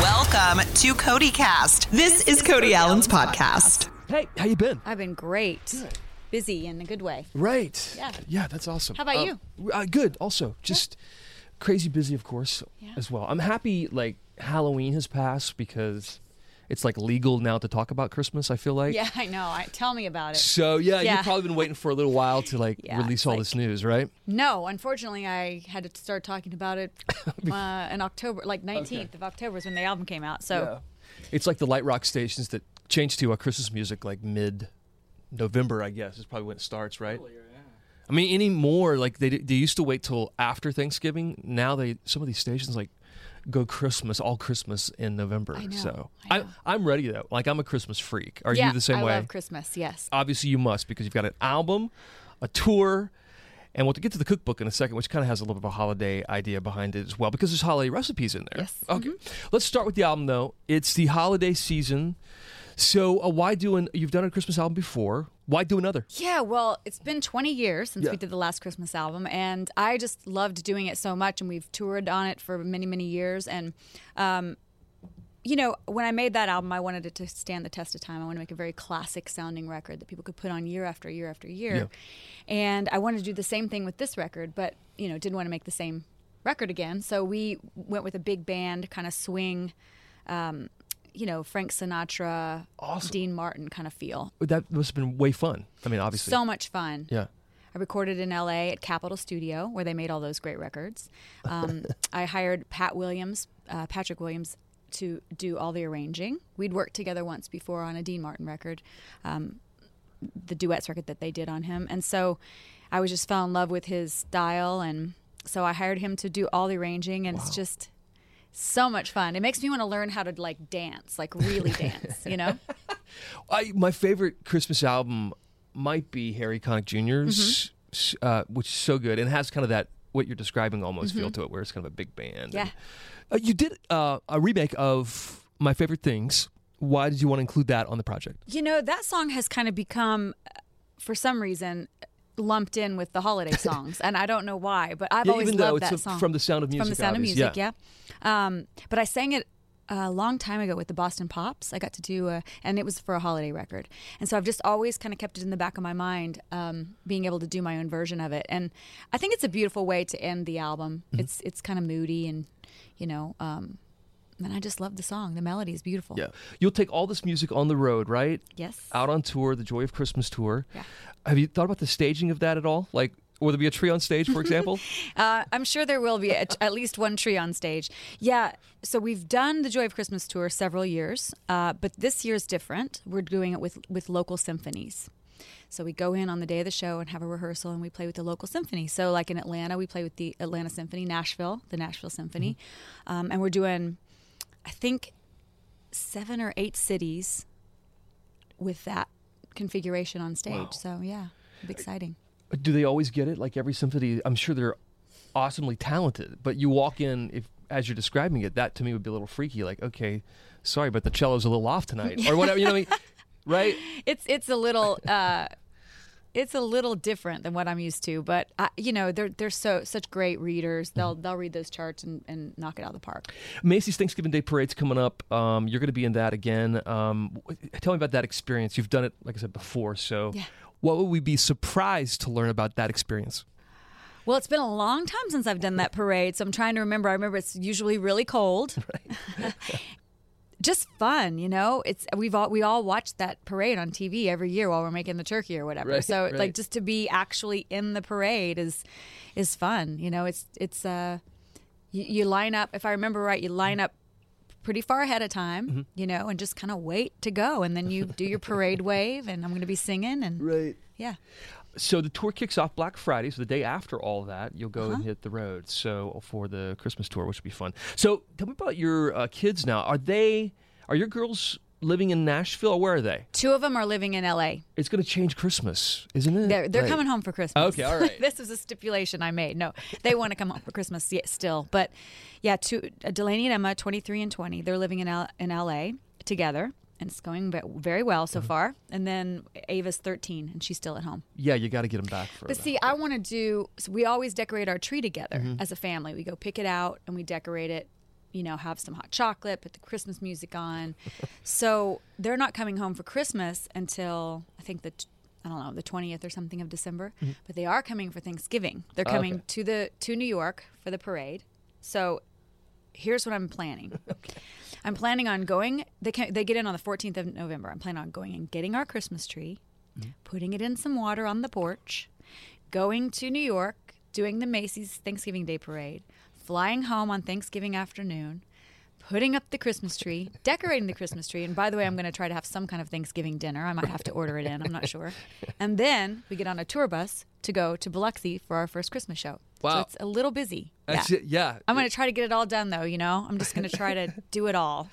Welcome to Cody Cast. This, is, Cody, Alan's podcast. Hey, how you been? I've been great. Busy in a good way. Right. Yeah. Yeah, that's awesome. How about Uh, you? Uh, good. Also, just crazy busy, of course, Yeah. as well. I'm happy. Like Halloween has passed because it's like legal now to talk about Christmas. I feel like. Yeah, I know. I, tell me about it. So yeah, Yeah. you've probably been waiting for a little while to like Yeah, release all like- this news, right? No, unfortunately, I had to start talking about it uh, in October, like 19th of October is when the album came out. So It's like the light rock stations that change to uh, Christmas music like mid November, I guess, is probably when it starts, right? I mean, anymore, like they they used to wait till after Thanksgiving. Now they some of these stations like go Christmas, all Christmas in November. I know, So I I. I'm ready though. Like I'm a Christmas freak. Are yeah, you the same I way? love Christmas. Yes. Obviously, you must because you've got an album, a tour. And we'll get to the cookbook in a second, which kind of has a little bit of a holiday idea behind it as well, because there's holiday recipes in there. Yes. Mm-hmm. Okay. Let's start with the album, though. It's the holiday season. So, uh, why do an, you've done a Christmas album before? Why do another? Yeah, well, it's been 20 years since Yeah. we did the last Christmas album, and I just loved doing it so much, and we've toured on it for many, many years. And, um, you know, when I made that album, I wanted it to stand the test of time. I want to make a very classic sounding record that people could put on year after year after year. Yeah. And I wanted to do the same thing with this record, but, you know, didn't want to make the same record again. So we went with a big band, kind of swing, um, you know, Frank Sinatra, Awesome. Dean Martin kind of feel. That must have been way fun. I mean, obviously. So much fun. yeah. I recorded in LA at Capitol Studio, where they made all those great records. Um, I hired Pat Williams, uh, Patrick Williams, to do all the arranging. We'd worked together once before on a Dean Martin record, um, the duets record that they did on him, and so I was just fell in love with his style, and so I hired him to do all the arranging, and it's just so much fun. It makes me want to learn how to like dance, like really dance, you know? I, my favorite Christmas album might be Harry Connick Jr.'s, s- uh, which is so good and has kind of that what you're describing almost feel to it, where it's kind of a big band. Yeah. And, uh, you did uh, a remake of My Favorite Things. Why did you want to include that on the project? You know, that song has kind of become, uh, for some reason, lumped in with the holiday songs, and I don't know why, but I've Yeah, always loved that a- song from The Sound of music. From the Sound of Music, yeah. yeah. Um, but I sang it a long time ago with the Boston Pops. I got to do a, and it was for a holiday record, and so I've just always kind of kept it in the back of my mind, um, being able to do my own version of it, and I think it's a beautiful way to end the album. Mm-hmm. It's it's kind of moody and, you know. Um, and I just love the song. The melody is beautiful. Yeah. You'll take all this music on the road, right? Yes. Out on tour, the Joy of Christmas tour. Yeah. Have you thought about the staging of that at all? Like, will there be a tree on stage, for example? Uh, I'm sure there will be at, at least one tree on stage. Yeah. So we've done the Joy of Christmas tour several years, uh, but this year's different. We're doing it with with local symphonies. So we go in on the day of the show and have a rehearsal, and we play with the local symphony. So like in Atlanta, we play with the Atlanta Symphony, Nashville, the Nashville Symphony, um, and we're doing, I think, seven or eight cities with that configuration on stage. Wow. So yeah, it'll be exciting. Do they always get it? Like every symphony, I'm sure they're awesomely talented, but you walk in, if as you're describing it, that to me would be a little freaky. Like, okay, sorry, but the cello's a little off tonight, or whatever. You know what I mean? Right? it's it's a little uh it's a little different than what I'm used to, but I, you know they're they're so such great readers. They'll they'll read those charts and, and knock it out of the park. Macy's Thanksgiving Day Parade's coming up. Um, you're going to be in that again. Um, tell me about that experience. You've done it, like I said before. So, Yeah. what would we be surprised to learn about that experience? Well, it's been a long time since I've done that parade, so I'm trying to remember. I remember it's usually really cold. Just fun, you know. It's we've all we all watch that parade on TV every year while we're making the turkey or whatever. Right, so right. like just to be actually in the parade is is fun. You know, it's it's uh you, you line up. If I remember right, you line up pretty far ahead of time, Mm-hmm. you know, and just kind of wait to go, and then you do your parade wave, and I'm going to be singing, and Right. yeah. So the tour kicks off Black Friday. So the day after all that, you'll go Uh-huh. and hit the road. So for the Christmas tour, which will be fun. So tell me about your uh, kids now. Are they? Are your girls living in Nashville? Or where are they? Two of them are living in L.A. It's going to change Christmas, isn't it? They're they're coming home for Christmas. Okay, all right. this is a stipulation I made. No, they want to come home for Christmas still. But yeah, two uh, Delaney and Emma, 23 and 20, they're living in L- in LA together. And it's going very well Mm-hmm. so far. And then Ava's 13, and she's still at home. Yeah, you got to get them back for But see, I want to do. So we always decorate our tree together Mm-hmm. as a family. We go pick it out and we decorate it you know, have some hot chocolate, put the Christmas music on. so they're not coming home for Christmas until I think the I don't know the twentieth or something of December, but they are coming for Thanksgiving. They're Oh, coming okay. to the to New York for the parade. So here's what I'm planning. I'm planning on going. They can, they get in on the 14th of November. I'm planning on going and getting our Christmas tree, mm-hmm. putting it in some water on the porch, going to New York, doing the Macy's Thanksgiving Day parade, flying home on Thanksgiving afternoon, putting up the Christmas tree, decorating the Christmas tree. And by the way, I'm going to try to have some kind of Thanksgiving dinner. I might have to order it in. I'm not sure. And then we get on a tour bus to go to Biloxi for our first Christmas show. So Wow. it's a little busy. Yeah. it. Yeah. I'm going to try to get it all done, though. You know, I'm just going to try to do it all.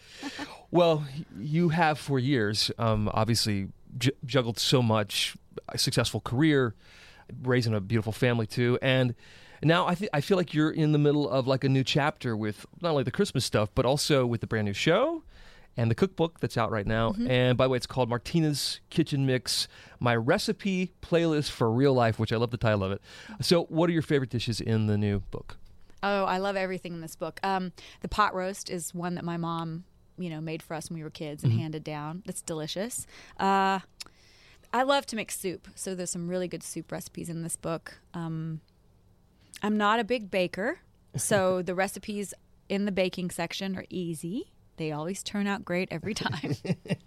Well, you have for years, um, obviously j- juggled so much, a successful career, raising a beautiful family too, and now I th- I feel like you're in the middle of like a new chapter with not only the Christmas stuff, but also with the brand new show and the cookbook that's out right now. And by the way, it's called Martina's Kitchen Mix, my recipe playlist for real life, which I love the title of it. So, what are your favorite dishes in the new book? Oh, I love everything in this book. Um, the pot roast is one that my mom, you know, made for us when we were kids and handed down. That's delicious. Uh, I love to make soup, so there's some really good soup recipes in this book. Um, I'm not a big baker, so the recipes in the baking section are easy. They always turn out great every time.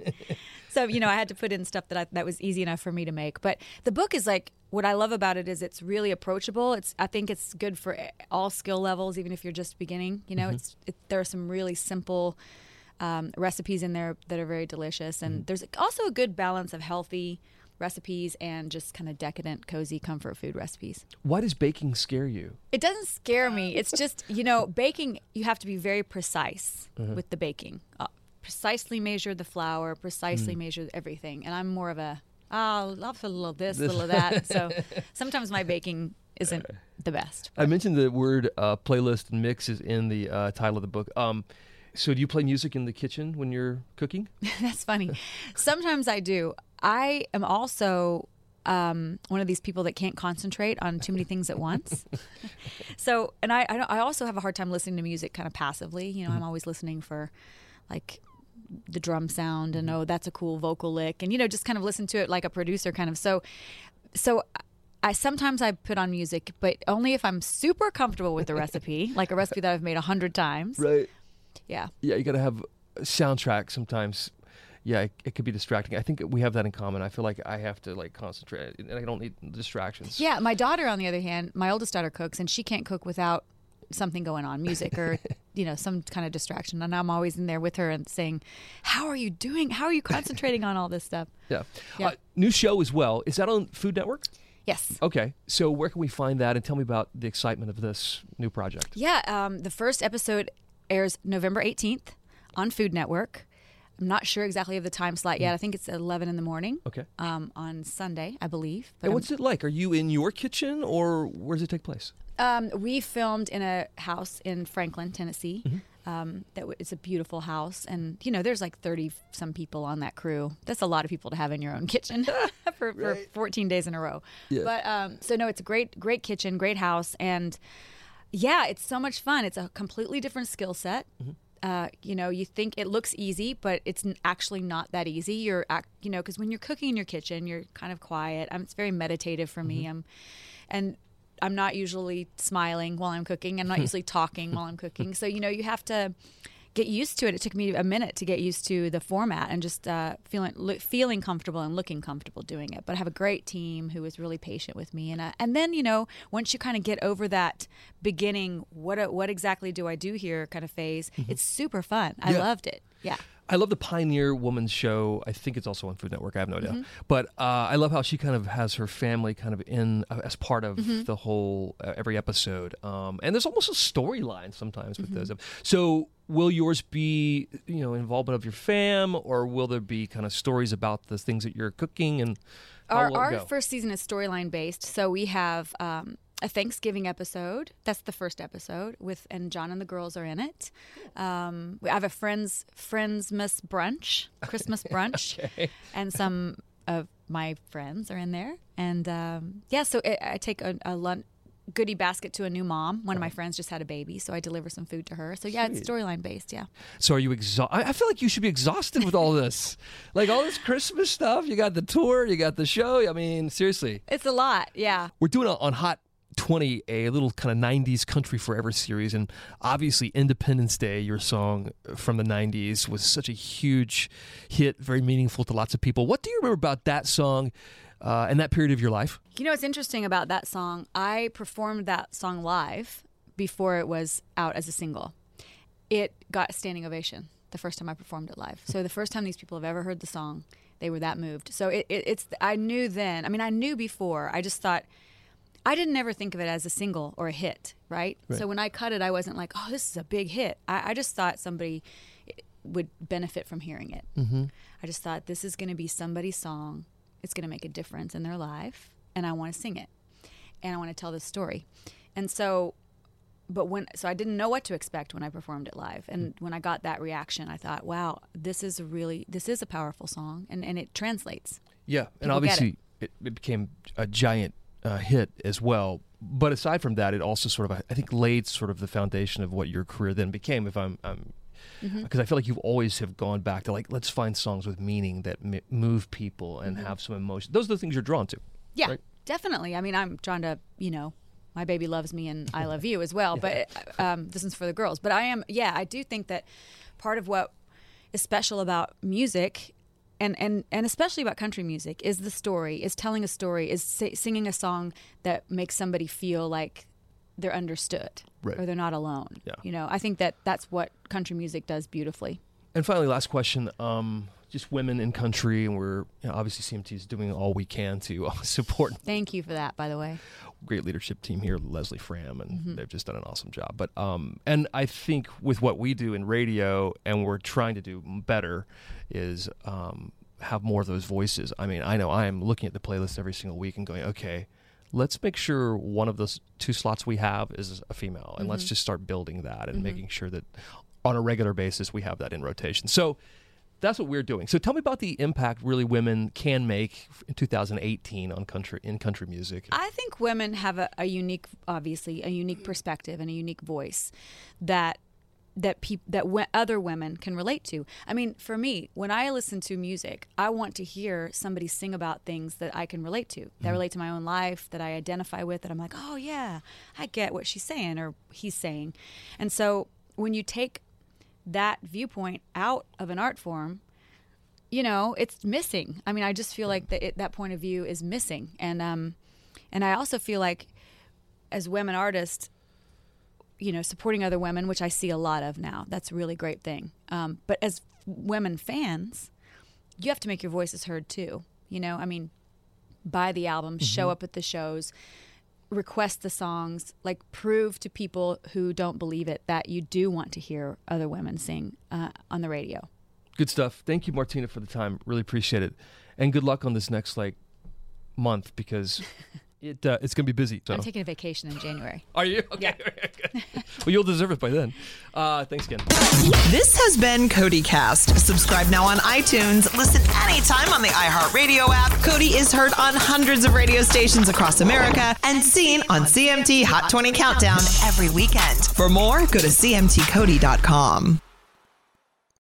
so you know, I had to put in stuff that I, that was easy enough for me to make. But the book is like what I love about it is it's really approachable. It's I think it's good for all skill levels, even if you're just beginning. You know, it's it, there are some really simple um, recipes in there that are very delicious, and there's also a good balance of healthy recipes and just kind of decadent, cozy comfort food recipes. Why does baking scare you? It doesn't scare me. It's just, you know, baking, you have to be very precise with the baking. Uh, precisely measure the flour, precisely measure everything. And I'm more of a, oh, I'll have a little this, a little that. So sometimes my baking isn't the best. I mentioned the word uh, playlist and mix is in the uh, title of the book. Um, so do you play music in the kitchen when you're cooking? That's funny. Sometimes I do. I am also um, one of these people that can't concentrate on too many things at once. so, and I, I, don't, I also have a hard time listening to music kind of passively. You know, I'm always listening for like the drum sound and oh, that's a cool vocal lick, and you know, just kind of listen to it like a producer kind of. So, so. I sometimes I put on music, but only if I'm super comfortable with the recipe, like a recipe that I've made a hundred times. Right. Yeah. Yeah, you got to have a soundtrack sometimes. Yeah, it, it could be distracting. I think we have that in common. I feel like I have to like concentrate, and I don't need distractions. Yeah, my daughter, on the other hand, my oldest daughter cooks, and she can't cook without something going on, music or you know some kind of distraction. And I'm always in there with her and saying, "How are you doing? How are you concentrating on all this stuff?" Yeah. Yeah. Uh, new show as well. Is that on Food Network? Yes. Okay. So where can we find that? And tell me about the excitement of this new project. Yeah. Um, the first episode airs November 18th on Food Network. I'm not sure exactly of the time slot yet. I think it's 11 in the morning. Okay. Um, on Sunday, I believe. But And I'm- what's it like? Are you in your kitchen or where does it take place? Um, we filmed in a house in Franklin, Tennessee. Mm-hmm. Um, that w- it's a beautiful house, and you know, there's like thirty some people on that crew. That's a lot of people to have in your own kitchen for, for 14 days in a row. Yeah. But um, so no, it's a great, great kitchen, great house, and yeah, it's so much fun. It's a completely different skill set. Mm-hmm. Uh, you know, you think it looks easy, but it's actually not that easy. You're, you know, because when you're cooking in your kitchen, you're kind of quiet. Um, it's very meditative for me. Um, and I'm not usually smiling while I'm cooking. I'm not usually talking while I'm cooking. So you know, you have to get used to it. It took me a minute to get used to the format and just uh, feeling lo- feeling comfortable and looking comfortable doing it. But I have a great team who was really patient with me, and uh, and then you know once you kind of get over that beginning, what uh, what exactly do I do here kind of phase, it's super fun. I Yeah. loved it. Yeah. I love the Pioneer Woman show. I think it's also on Food Network. I have no Mm-hmm. idea, but uh, I love how she kind of has her family kind of in uh, as part of Mm-hmm. the whole uh, every episode. Um, and there's almost a storyline sometimes with Mm-hmm. those. So will yours be you know involvement of your fam, or will there be kind of stories about the things that you're cooking and our our first season is storyline based, so we have um, a Thanksgiving episode. That's the first episode with, and John and the girls are in it. Um, we- I have a friends friendsmas brunch, Christmas brunch, and some of my friends are in there. And um, yeah, so it, I take a, a lunch. goodie basket to a new mom. One of my friends just had a baby, so I deliver some food to her. So yeah, it's storyline based. Yeah. So are you exhausted? I I feel like you should be exhausted with all this, like all this Christmas stuff. You got the tour, you got the show. I mean, seriously, It's a lot. Yeah. we're doing it on Hot 20 a little kind of 90s country forever series and obviously independence day your song from the 90s was such a huge hit very meaningful to lots of people what do you remember about that song uh, and that period of your life You know what's interesting about that song? I performed that song live before it was out as a single. It got a standing ovation the first time I performed it live. So the first time these people have ever heard the song, they were that moved. So it, it, it's I knew then. I mean, I knew before. I just thought I didn't ever think of it as a single or a hit, right? Right. So when I cut it, I wasn't like, oh, this is a big hit. I, I just thought somebody would benefit from hearing it. Mm-hmm. I just thought this is going to be somebody's song. It's going to make a difference in their life, and I want to sing it, and I want to tell this story. And so, but when so I didn't know what to expect when I performed it live, and when I got that reaction, I thought, wow, this is a really this is a powerful song, and and it translates. yeah and People get obviously it. It, became a giant uh, hit as well but aside from that it also sort of i think laid sort of the foundation of what your career then became if i'm i'm Mm-hmm. because I feel like you've always have gone back to like let's find songs with meaning that m- move people and Mm-hmm. have some emotion. Those are the things you're drawn to. Yeah, Right. definitely. I mean, I'm trying to, you know, my baby loves me and I love you as well. But um, this is for the girls. But I am, yeah, I do think that part of what is special about music. And, and, and especially about country music is the story is telling a story is si- singing a song that makes somebody feel like they're understood Right. or they're not alone Yeah. you know i think that that's what country music does beautifully And finally, last question. Um, just women in country, and we're you know, obviously CMT is doing all we can to uh, support thank you for that by the way great leadership team here, Leslie Fram, and Mm-hmm. they've just done an awesome job. But um, and I think with what we do in radio, and we're trying to do better, is um, have more of those voices. I mean, I know I am looking at the playlist every single week and going, okay, let's make sure one of those two slots we have is a female, and Mm-hmm. let's just start building that and making sure that on a regular basis we have that in rotation. So. That's what we're doing. So tell me about the impact really women can make in 2018 on country in country music. I think women have a, a unique, obviously, a unique perspective and a unique voice that that peop- that we- other women can relate to. I mean, for me, when I listen to music, I want to hear somebody sing about things that I can relate to, that mm-hmm. relate to my own life, that I identify with, that I'm like, oh yeah, I get what she's saying or he's saying. And so when you take that viewpoint out of an art form, you know, it's missing. I mean, I just feel like that it, that point of view is missing, and um, and I also feel like as women artists, you know, supporting other women, which I see a lot of now, that's a really great thing. Um, but as women fans, you have to make your voices heard too. You know, I mean, buy the album, show up at the shows, request the songs, like prove to people who don't believe it that you do want to hear other women sing uh, on the radio. Good stuff. Thank you, Martina, for the time. Really appreciate it, and good luck on this next like month because it uh, it's gonna be busy. So. I'm taking a vacation in January. Are you? Okay. well, you'll deserve it by then. Uh, thanks again. This has been Cody Cast. Subscribe now on iTunes. Listen anytime on the iHeartRadio app. Cody is heard on hundreds of radio stations across America and seen on CMT Hot 20 Countdown every weekend. For more, go to CMTCody.com.